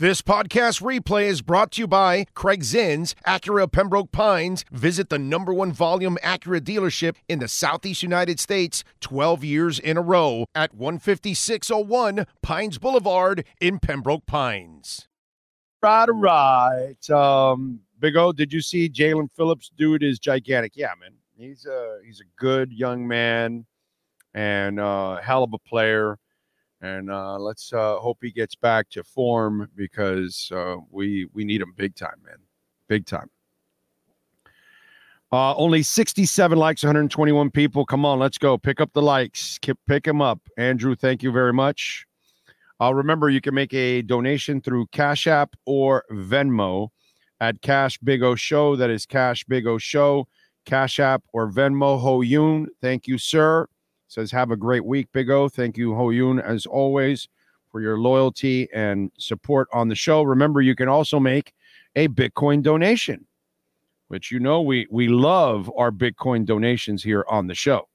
This podcast replay is brought to you by Craig Zinn's, Acura Pembroke Pines. Visit the number one volume Acura dealership in the Southeast United States 12 years in a row at 15601 Pines Boulevard in Pembroke Pines. Right, right. Um, Big O, did you see Jaelan Phillips? Dude is gigantic. Yeah, man. He's a he's a good young man and uh hell of a player and uh, let's uh, hope he gets back to form because uh, we we need him big time, man, big time. Uh, only 67 likes, 121 people. Come on, let's go. Pick up the likes. Pick them up. Andrew, thank you very much. Uh, remember, you can make a donation through Cash App or Venmo at Cash Big O Show. That is Cash Big O Show. Cash App or Venmo. Ho Yoon, thank you, sir. Says, have a great week, Big O. Thank you, Ho Yoon, as always, for your loyalty and support on the show. Remember, you can also make a Bitcoin donation, which you know we we love our Bitcoin donations here on the show.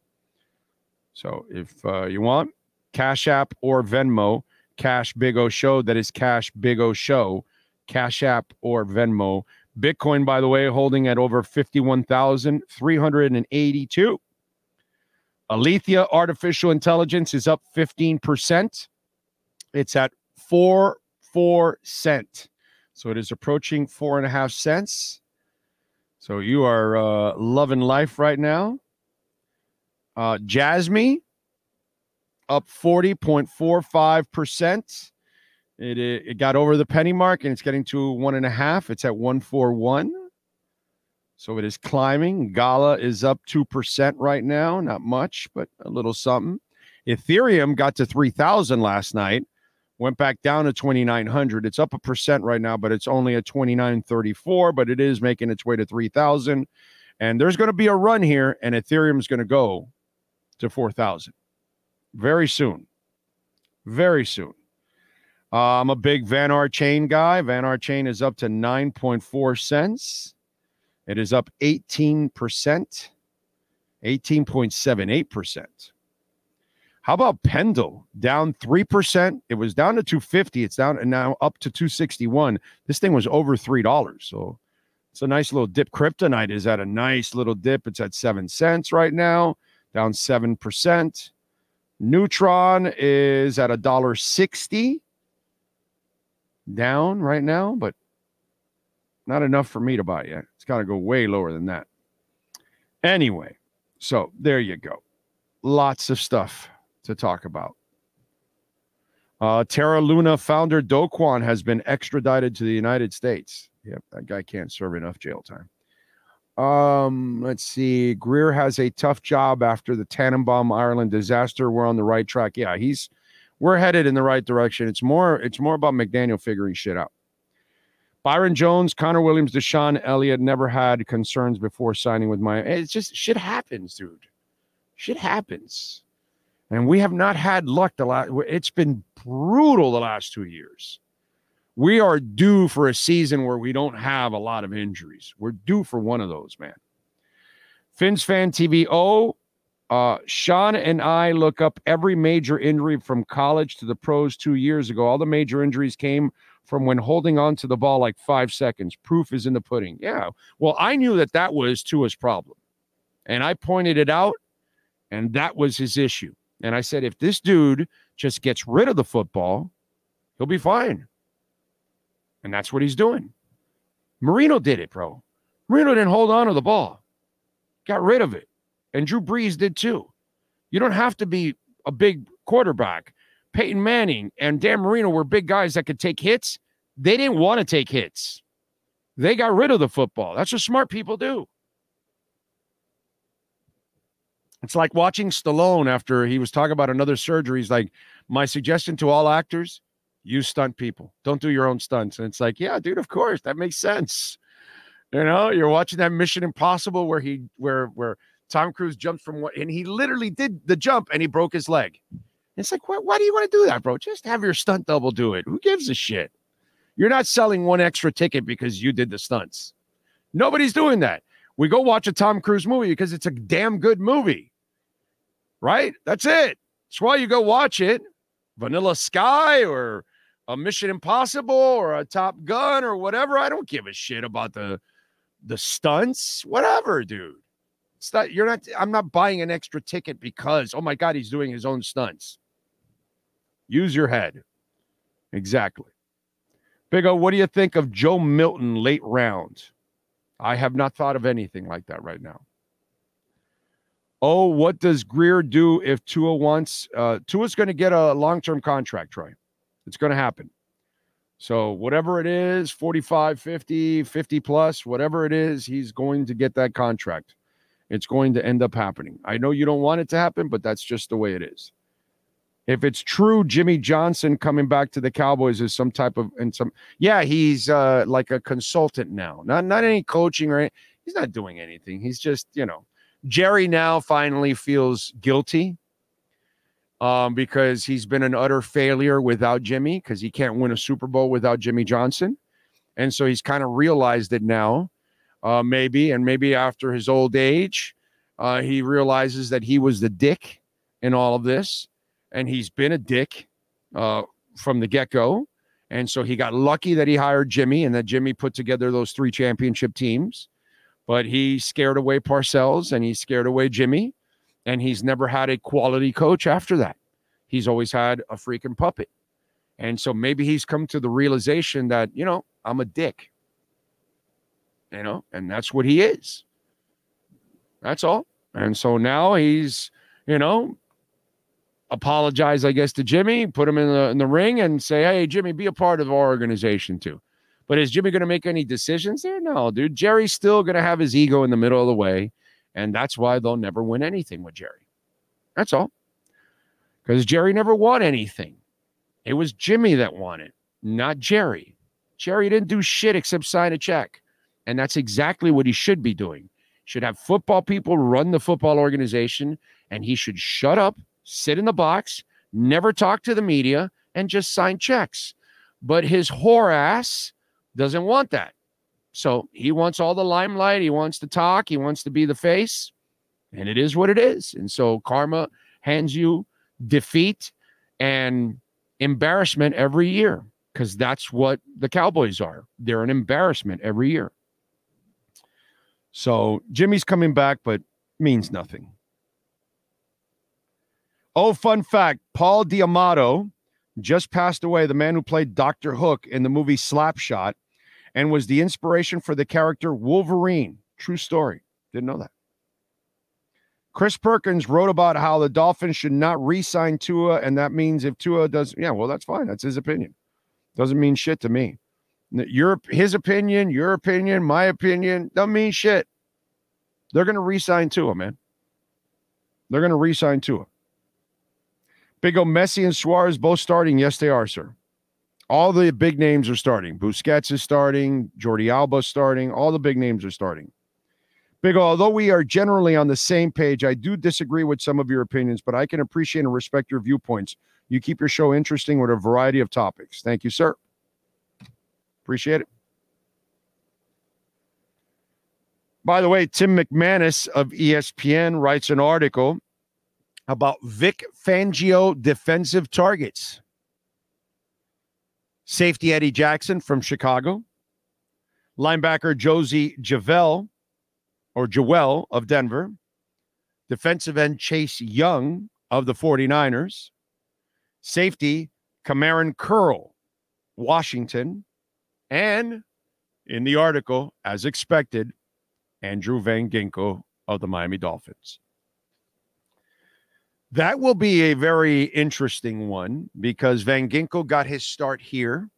So if uh, you want, Cash App or Venmo, Cash Big O Show. That is Cash Big O Show, Cash App or Venmo. Bitcoin, by the way, holding at over 51,382. Alethea Artificial Intelligence is up 15%. It's at four four cent. So it is approaching four and a half cents. So you are uh, loving life right now. Uh, Jasmy up 40.45%. It, it got over the penny mark and it's getting to one and a half. It's at 141. So it is climbing. Gala is up 2% right now. Not much, but a little something. Ethereum got to 3,000 last night, went back down to 2,900. It's up a percent right now, but it's only at 2934, but it is making its way to 3,000. And there's going to be a run here, and Ethereum is going to go to 4,000 very soon. Very soon. Uh, I'm a big VanEck chain guy. VanEck chain is up to 9.4 cents. It is up 18%, 18.78%. How about Pendle down 3%? It was down to 250. It's down and now up to 261. This thing was over $3. So it's a nice little dip. Kryptonite is at a nice little dip. It's at 7 cents right now, down 7%. Neutron is at a dollar 60 down right now, but not enough for me to buy yet. It's got to go way lower than that. Anyway, so there you go. Lots of stuff to talk about. Uh, Terra Luna founder Do Kwon has been extradited to the United States. Yep, that guy can't serve enough jail time. Um, let's see. Grier has a tough job after the Tannenbaum Ireland disaster. We're on the right track. Yeah, he's we're headed in the right direction. It's more it's more about McDaniel figuring shit out. Byron Jones, Connor Williams, DeShon Elliott never had concerns before signing with Miami. It's just shit happens, dude. Shit happens. And we have not had luck the last it's been brutal the last two years. We are due for a season where we don't have a lot of injuries. We're due for one of those, man. Fins Fan TV. Oh, uh, Sean and I look up every major injury from college to the pros two years ago. All the major injuries came from when holding on to the ball like five seconds. Proof is in the pudding. Yeah. Well, I knew that that was Tua's problem. And I pointed it out, and that was his issue. And I said, if this dude just gets rid of the football, he'll be fine. And that's what he's doing. Marino did it, bro. Marino didn't hold on to the ball, got rid of it. And Drew Brees did too. You don't have to be a big quarterback. Peyton Manning and Dan Marino were big guys that could take hits. They didn't want to take hits. They got rid of the football. That's what smart people do. It's like watching Stallone after he was talking about another surgery. He's like, my suggestion to all actors, use stunt people. Don't do your own stunts. And it's like, yeah, dude, of course. That makes sense. You know, you're watching that Mission Impossible where he where where Tom Cruise jumped from what and he literally did the jump and he broke his leg. It's like, why, why do you want to do that, bro? Just have your stunt double do it. Who gives a shit? You're not selling one extra ticket because you did the stunts. Nobody's doing that. We go watch a Tom Cruise movie because it's a damn good movie. Right? That's it. That's why you go watch it. Vanilla Sky or a Mission Impossible or a Top Gun or whatever. I don't give a shit about the the stunts, whatever, dude. It's not you're not I'm not buying an extra ticket because oh my god, he's doing his own stunts. Use your head. Exactly. Big O, what do you think of Joe Milton late round? I have not thought of anything like that right now. Oh, what does Grier do if Tua wants? Uh, Tua's going to get a long term contract, Troy. It's going to happen. So, whatever it is 45, 50, 50 plus, whatever it is, he's going to get that contract. It's going to end up happening. I know you don't want it to happen, but that's just the way it is. If it's true, Jimmy Johnson coming back to the Cowboys is some type of and some yeah, he's uh like a consultant now. Not not any coaching or he's not doing anything. He's just, you know, Jerry now finally feels guilty um, because he's been an utter failure without Jimmy because he can't win a Super Bowl without Jimmy Johnson. And so he's kind of realized it now, uh, maybe. And maybe after his old age, uh, he realizes that he was the dick in all of this. And he's been a dick uh, from the get go. And so he got lucky that he hired Jimmy and that Jimmy put together those three championship teams but he scared away Parcells and he scared away Jimmy, and he's never had a quality coach after that. He's always had a freaking puppet. And so maybe he's come to the realization that, you know, I'm a dick. You know, and that's what he is. That's all. And so now he's, you know, apologize, I guess, to Jimmy, put him in the in the ring and say, hey, Jimmy, be a part of our organization too. But is Jimmy going to make any decisions there? No, dude. Jerry's still going to have his ego in the middle of the way. And that's why they'll never win anything with Jerry. That's all. Because Jerry never won anything. It was Jimmy that won it, not Jerry. Jerry didn't do shit except sign a check. And that's exactly what he should be doing. Should have football people run the football organization, and he should shut up, sit in the box, never talk to the media, and just sign checks. But his whore ass doesn't want that. So he wants all the limelight. He wants to talk. He wants to be the face. And it is what it is. And so karma hands you defeat and embarrassment every year because that's what the Cowboys are. They're an embarrassment every year. So Jimmy's coming back, but means nothing. Oh, fun fact Paul D'Amato just passed away, the man who played Dr. Hook in the movie Slapshot and was the inspiration for the character Wolverine. True story. Didn't know that. Chris Perkins wrote about how the Dolphins should not re sign Tua, and that means if Tua does, yeah, well, that's fine. That's his opinion. Doesn't mean shit to me. Your his opinion, your opinion, my opinion, doesn't mean shit. They're to re-sign Tua, man. They're to re-sign Tua. Big O Messi and Suarez both starting. Yes, they are, sir. All the big names are starting. Busquets is starting. Jordi Alba starting. All the big names are starting. Big o, although we are generally on the same page, I do disagree with some of your opinions, but I can appreciate and respect your viewpoints. You keep your show interesting with a variety of topics. Thank you, sir. Appreciate it. By the way, Tim McManus of ESPN writes an article about Vic Fangio defensive targets. Safety Eddie Jackson from Chicago, linebacker Josey Jewell or Joel of Denver, defensive end Chase Young of the 49ers, safety Kamren Curl, Washington, and in the article, as expected, Andrew Van Ginkel of the Miami Dolphins. That will be a very interesting one because Van Ginkel got his start here.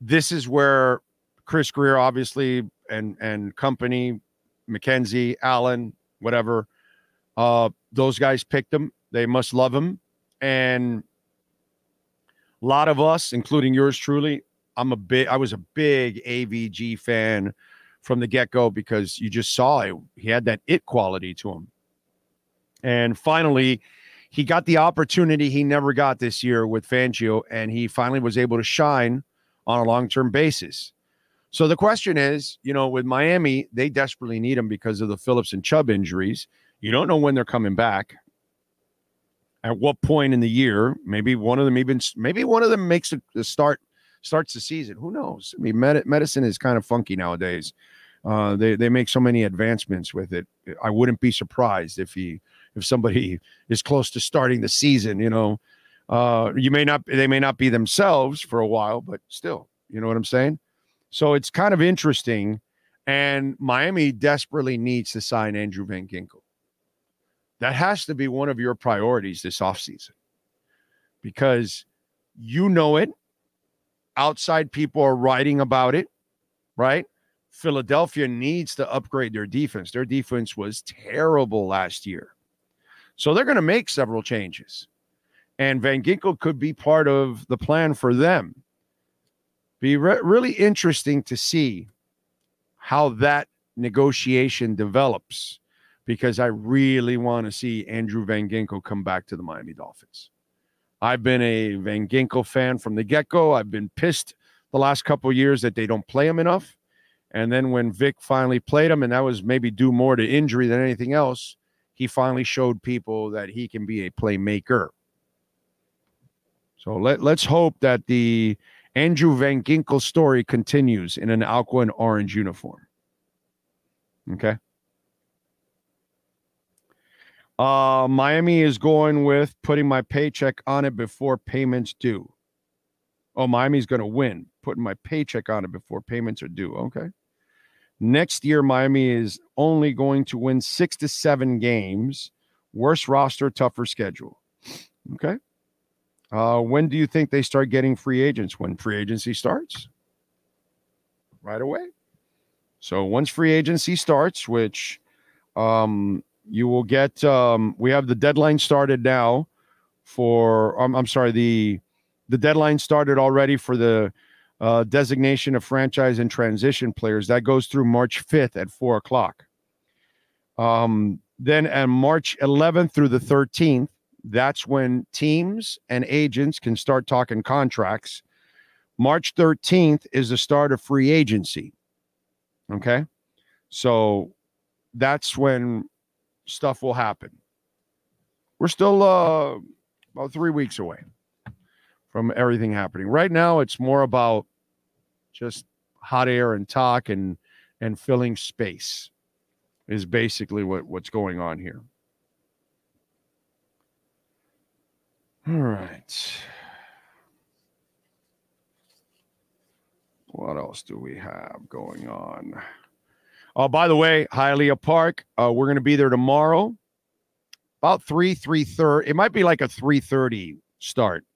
This is where Chris Grier, obviously, and and company, McKenzie, Allen, whatever, uh, those guys picked him. They must love him, and a lot of us, including yours truly, I'm a big. I was a big AVG fan from the get go because you just saw it. He had that it quality to him. And finally, he got the opportunity he never got this year with Fangio, and he finally was able to shine on a long term basis. So the question is, you know, with Miami, they desperately need him because of the Phillips and Chubb injuries. You don't know when they're coming back. at what point in the year, maybe one of them even maybe one of them makes a, a start starts the season. Who knows? I mean, med- medicine is kind of funky nowadays. Uh, they they make so many advancements with it. I wouldn't be surprised if he if somebody is close to starting the season. You know, uh, you may not they may not be themselves for a while, but still, you know what I'm saying. So it's kind of interesting, and Miami desperately needs to sign Andrew Van Ginkel. That has to be one of your priorities this offseason because you know it. Outside people are writing about it, right? Philadelphia needs to upgrade their defense. Their defense was terrible last year. So they're going to make several changes. And Van Ginkel could be part of the plan for them. Be re- really interesting to see how that negotiation develops because I really want to see Andrew Van Ginkel come back to the Miami Dolphins. I've been a Van Ginkel fan from the get go. I've been pissed the last couple years that they don't play him enough. And then when Vic finally played him, and that was maybe due more to injury than anything else, he finally showed people that he can be a playmaker. So let, let's hope that the Andrew Van Ginkel story continues in an aqua and orange uniform. Okay. Uh, Miami is going with putting my paycheck on it before payments due. Oh, Miami's going to win, putting my paycheck on it before payments are due. Okay. Next year, Miami is only going to win six to seven games. Worse roster, tougher schedule. Okay. Uh, when do you think they start getting free agents? When free agency starts? Right away. So once free agency starts, which um, you will get um, we have the deadline started now for um, i'm sorry the the deadline started already for the uh, designation of franchise and transition players. That goes through march 5th at 4 o'clock. Um, then on march 11th through the 13th that's when teams and agents can start talking contracts. March 13th is the start of free agency okay? So that's when stuff will happen. We're still uh, about three weeks away from everything happening. Right now, it's more about just hot air and talk and and filling space is basically what what's going on here. All right. What else do we have going on? Oh, by the way, Hialeah Park, uh, we're going to be there tomorrow, about three three thirty. It might be like a three thirty start,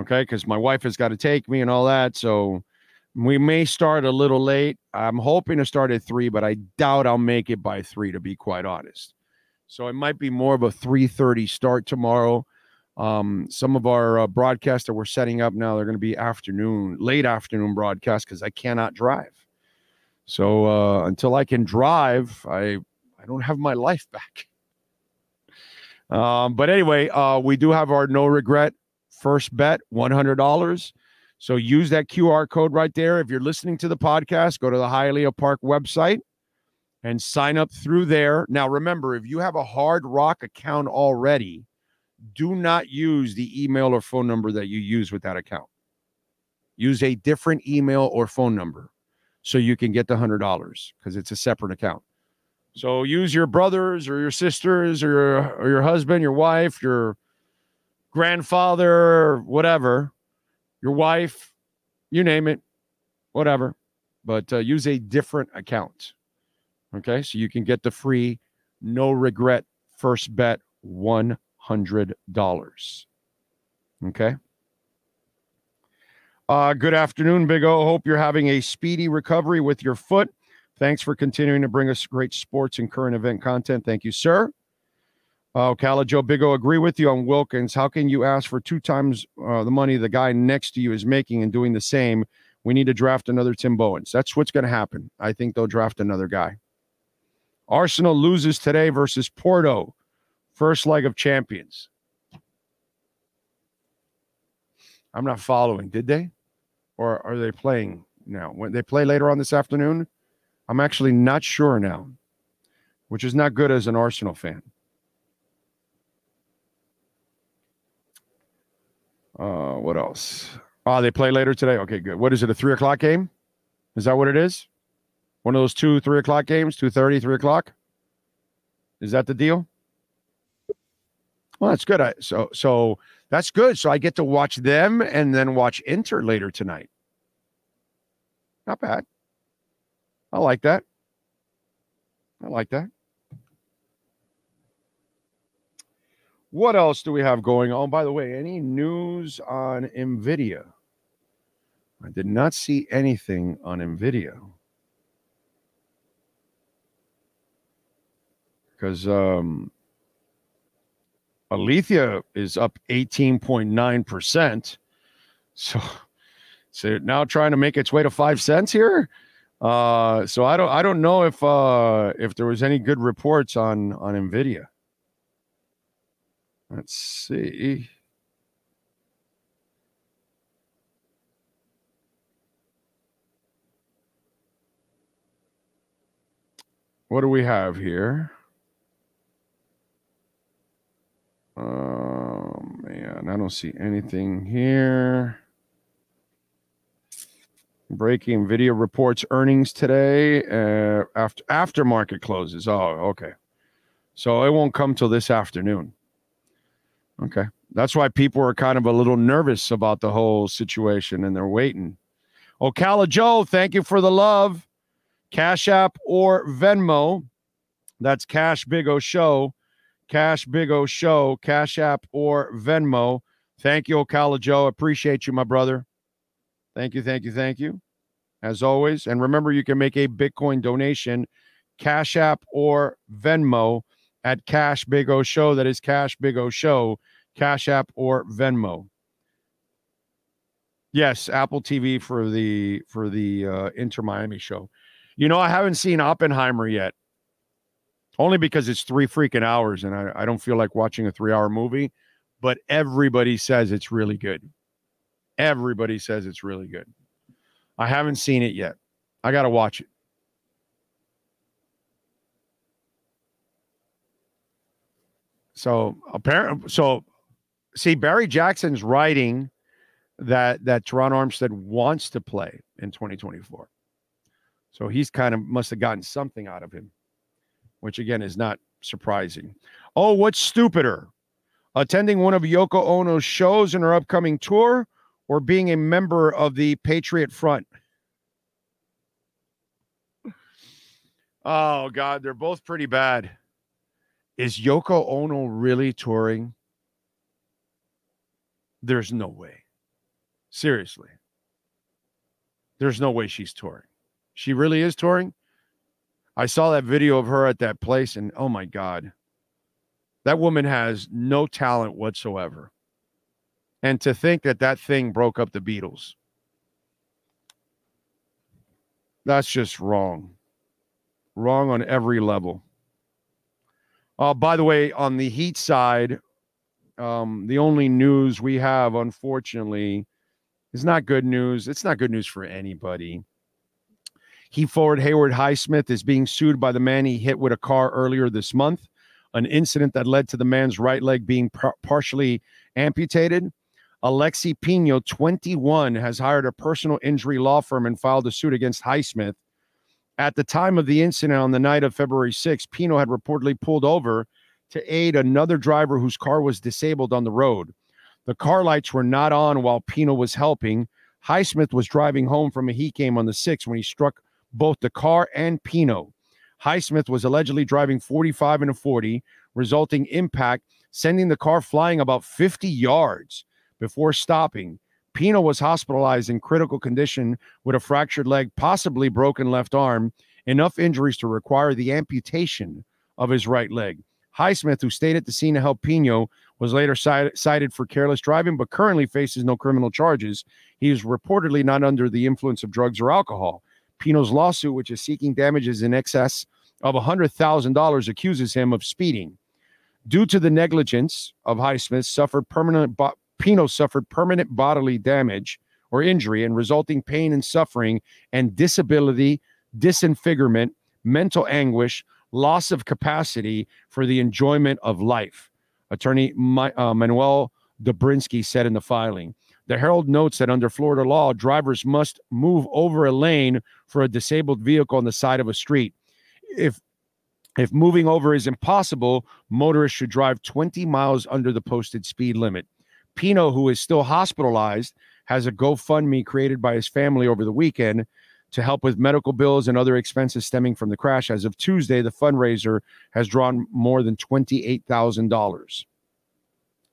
okay? Because my wife has got to take me and all that, so we may start a little late. I'm hoping to start at three, but I doubt I'll make it by three, to be quite honest. So it might be more of a three thirty start tomorrow. Um, some of our uh, broadcasts that we're setting up now, they're going to be afternoon, late afternoon broadcast because I cannot drive. So uh, until I can drive, I I don't have my life back. Um, but anyway, uh, we do have our no regret first bet, one hundred dollars. So use that QR code right there. If you're listening to the podcast, go to the Hialeah Park website and sign up through there. Now, remember, if you have a Hard Rock account already, do not use the email or phone number that you use with that account. Use a different email or phone number so you can get the hundred dollars because it's a separate account. So use your brothers or your sisters or your, or your husband, your wife, your grandfather, whatever, your wife, you name it, whatever. But uh, use a different account. Okay, so you can get the free, no regret first bet one hundred dollars. Okay. Uh, good afternoon, Big O. Hope you're having a speedy recovery with your foot. Thanks for continuing to bring us great sports and current event content. Thank you, sir. Uh, Joe Big O, agree with you on Wilkins. How can you ask for two times uh, the money the guy next to you is making and doing the same? We need to draft another Tim Bowens. That's what's going to happen. I think they'll draft another guy. Arsenal loses today versus Porto, first leg of champions. I'm not following. Did they? or are they playing now? When they play later on this afternoon, I'm actually not sure now, which is not good as an Arsenal fan. Uh, what else? Oh, they play later today. Okay, good. What is it? A three o'clock game? Is that what it is? One of those two three o'clock games, two thirty, three o'clock. Is that the deal? Well, that's good. I, so, so that's good. So I get to watch them and then watch Inter later tonight. Not bad. I like that. I like that. What else do we have going on? By the way, any news on NVIDIA? I did not see anything on NVIDIA. Because um, Alethea is up 18.9%. So, so now trying to make its way to five cents here. Uh, so I don't I don't know if uh, if there was any good reports on on Nvidia. Let's see. What do we have here? Oh man, I don't see anything here. Breaking Nvidia reports earnings today uh, after after market closes. Oh, okay. So it won't come till this afternoon. Okay. That's why people are kind of a little nervous about the whole situation and they're waiting. Ocala Joe, thank you for the love. Cash App or Venmo. That's Cash Big O Show. Cash Big O Show, Cash App or Venmo. Thank you, Ocala Joe. Appreciate you, my brother. Thank you, thank you, thank you. As always. And remember, you can make a Bitcoin donation, Cash App or Venmo at Cash Big O Show. That is Cash Big O Show, Cash App or Venmo. Yes, Apple TV for the for the uh, Inter Miami show. You know, I haven't seen Oppenheimer yet, only because it's three freaking hours, and I, I don't feel like watching a three hour movie. But everybody says it's really good. Everybody says it's really good. I haven't seen it yet. I got to watch it. So apparently, so see, Barry Jackson's writing that that Terron Armstead wants to play in 2024. So he's kind of must have gotten something out of him, which again is not surprising. Oh, what's stupider? Attending one of Yoko Ono's shows in her upcoming tour or being a member of the Patriot Front? Oh, God, they're both pretty bad. Is Yoko Ono really touring? There's no way. Seriously. There's no way she's touring. She really is touring. I saw that video of her at that place, and oh my God, that woman has no talent whatsoever. And to think that that thing broke up the Beatles, that's just wrong. Wrong on every level. Uh, by the way, on the Heat side, um, the only news we have, unfortunately, is not good news. It's not good news for anybody. He forward Haywood Highsmith is being sued by the man he hit with a car earlier this month, an incident that led to the man's right leg being par- partially amputated. Alexi Pino, 21, has hired a personal injury law firm and filed a suit against Highsmith. At the time of the incident on the night of February 6, Pino had reportedly pulled over to aid another driver whose car was disabled on the road. The car lights were not on while Pino was helping. Highsmith was driving home from a heat game on the 6th when he struck both the car and Pino. Highsmith was allegedly driving 45 and a 40, resulting impact sending the car flying about 50 yards before stopping. Pino was hospitalized in critical condition with a fractured leg, possibly broken left arm, enough injuries to require the amputation of his right leg. Highsmith, who stayed at the scene to help Pino, was later cited for careless driving, but currently faces no criminal charges. He is reportedly not under the influence of drugs or alcohol. Pino's lawsuit, which is seeking damages in excess of $100,000, accuses him of speeding. Due to the negligence of Highsmith, suffered permanent bo- Pino suffered permanent bodily damage or injury and resulting pain and suffering and disability, disfigurement, mental anguish, loss of capacity for the enjoyment of life. Attorney uh, Manuel Dobrinsky said in the filing. The Herald notes that under Florida law, drivers must move over a lane for a disabled vehicle on the side of a street. If if moving over is impossible, motorists should drive 20 miles under the posted speed limit. Pino, who is still hospitalized, has a GoFundMe created by his family over the weekend to help with medical bills and other expenses stemming from the crash. As of Tuesday, the fundraiser has drawn more than $28,000.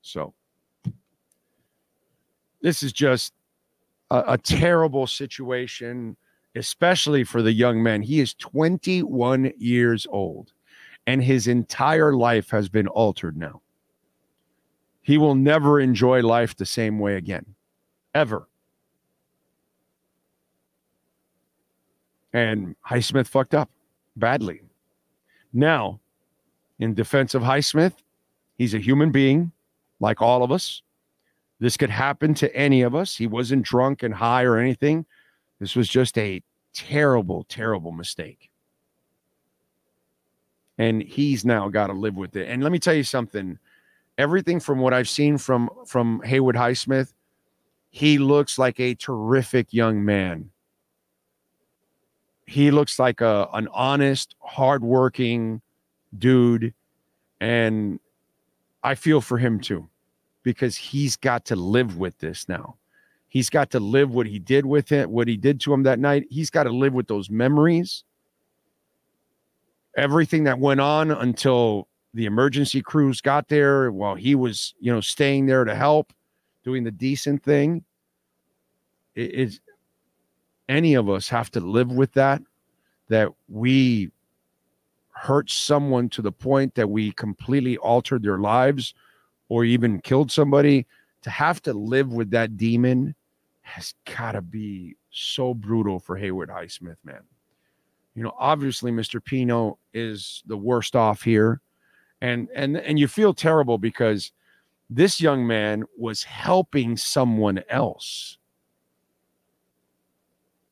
So, this is just a, a, terrible situation, especially for the young man. He is 21 years old, and his entire life has been altered now. He will never enjoy life the same way again, ever. And Highsmith fucked up badly. Now, in defense of Highsmith, he's a human being like all of us. This could happen to any of us. He wasn't drunk and high or anything. This was just a terrible, terrible mistake. And he's now got to live with it. And let me tell you something. Everything from what I've seen from from Haywood Highsmith, he looks like a terrific young man. He looks like a an honest, hardworking dude, and I feel for him too because he's got to live with this now. He's got to live what he did with it, what he did to him that night. He's got to live with those memories. Everything that went on until the emergency crews got there while he was, you know, staying there to help, doing the decent thing. It is any of us have to live with that, that we hurt someone to the point that we completely altered their lives or even killed somebody, to have to live with that demon has got to be so brutal for Haywood Highsmith, man. You know, obviously Mr. Pino is the worst off here. And and and you feel terrible because this young man was helping someone else.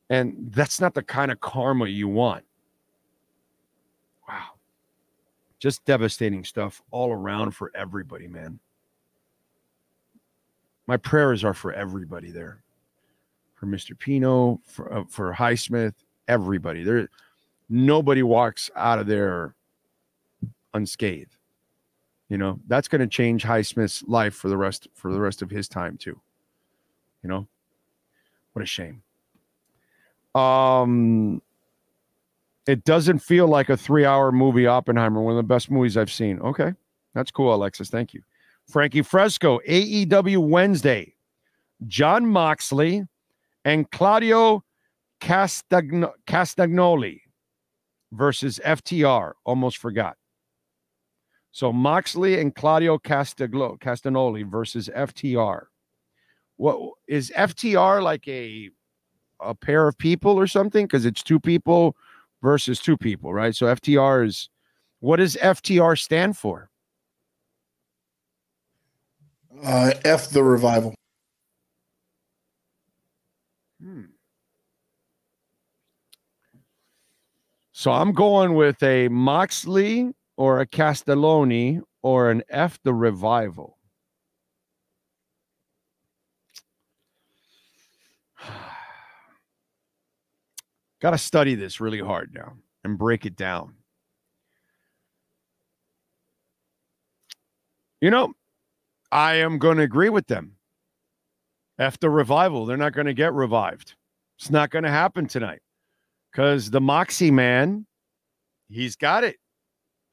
And that's not the kind of karma you want. Wow. Just devastating stuff all around for everybody, man my prayers are for everybody there, for Mr. Pino, for uh, for Highsmith, everybody. There, nobody walks out of there unscathed. You know that's going to change Highsmith's life for the rest for the rest of his time too. You know, what a shame. Um, it doesn't feel like a three-hour movie. Oppenheimer, one of the best movies I've seen. Okay, that's cool, Alexis. Thank you. Frankie Fresco, AEW Wednesday, Jon Moxley and Claudio Castagno- Castagnoli versus FTR. Almost forgot. So Moxley and Claudio Castaglo- Castagnoli versus FTR. What is FTR like a a pair of people or something? Because it's two people versus two people, right? So FTR is what does FTR stand for? Uh, F the revival. Hmm. So I'm going with a Moxley or a Castelloni or an F the revival. Got to study this really hard now and break it down. You know, I am going to agree with them. After revival, they're not going to get revived. It's not going to happen tonight because the Moxie man, he's got it.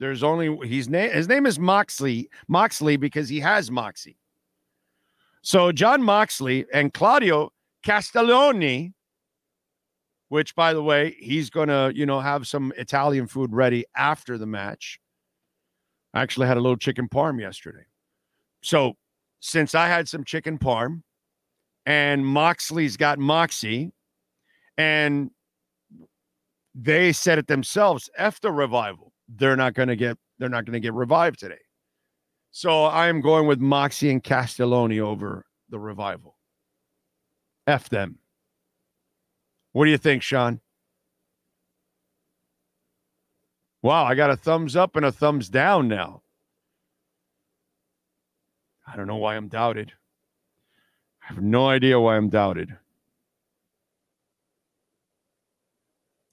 There's only he's name his name is Moxley Moxley because he has Moxie. So Jon Moxley and Claudio Castelloni, which by the way, he's gonna you know have some Italian food ready after the match. I actually had a little chicken parm yesterday. So since I had some chicken parm and Moxley's got Moxie and they said it themselves, the revival. They're not going to get they're not going to get revived today. So I am going with Moxie and Castelloni over the revival. F them. What do you think, Sean? Wow, I got a thumbs up and a thumbs down now. I don't know why I'm doubted. I have no idea why I'm doubted.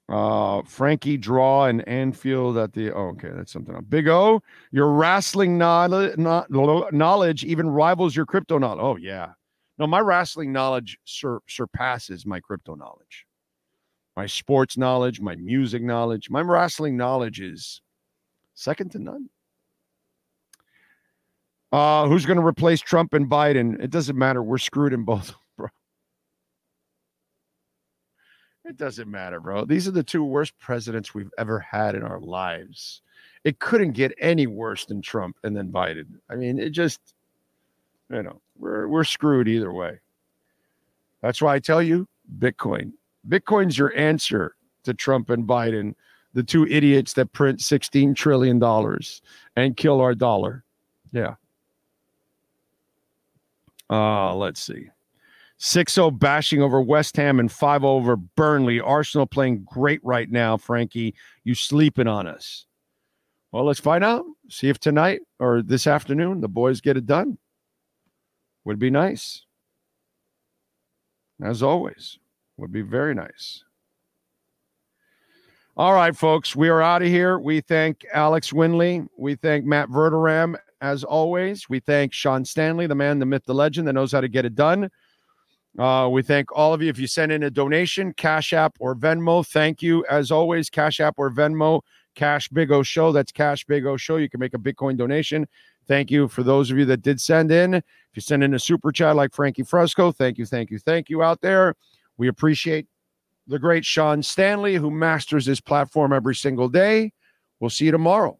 Uh, Frankie draw and Anfield at the. Oh, okay, that's something else. Big O, your wrestling knowledge, even rivals your crypto knowledge. Oh yeah, no, my wrestling knowledge sur- surpasses my crypto knowledge. My sports knowledge, my music knowledge, my wrestling knowledge is second to none. Uh, who's going to replace Trump and Biden? It doesn't matter. We're screwed in both, bro. It doesn't matter, bro. These are the two worst presidents we've ever had in our lives. It couldn't get any worse than Trump and then Biden. I mean, it just, you know, we're we're screwed either way. That's why I tell you, Bitcoin. Bitcoin's your answer to Trump and Biden, the two idiots that print $16 trillion and kill our dollar. Yeah. Uh, let's see. 6 0 bashing over West Ham and 5 over Burnley. Arsenal playing great right now, Frankie. You sleeping on us. Well, let's find out. See if tonight or this afternoon the boys get it done. Would be nice. As always, would be very nice. All right, folks, we are out of here. We thank Alex Winley. We thank Matt Verderam as always. We thank Sean Stanley, the man, the myth, the legend that knows how to get it done. Uh, we thank all of you. If you send in a donation, Cash App or Venmo, thank you. As always, Cash App or Venmo, Cash Big O Show. That's Cash Big O Show. You can make a Bitcoin donation. Thank you for those of you that did send in. If you send in a super chat like Frankie Fresco, thank you, thank you, thank you out there. We appreciate the great Sean Stanley, who masters this platform every single day. We'll see you tomorrow.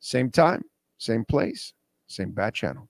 Same time, same place. Same bad channel.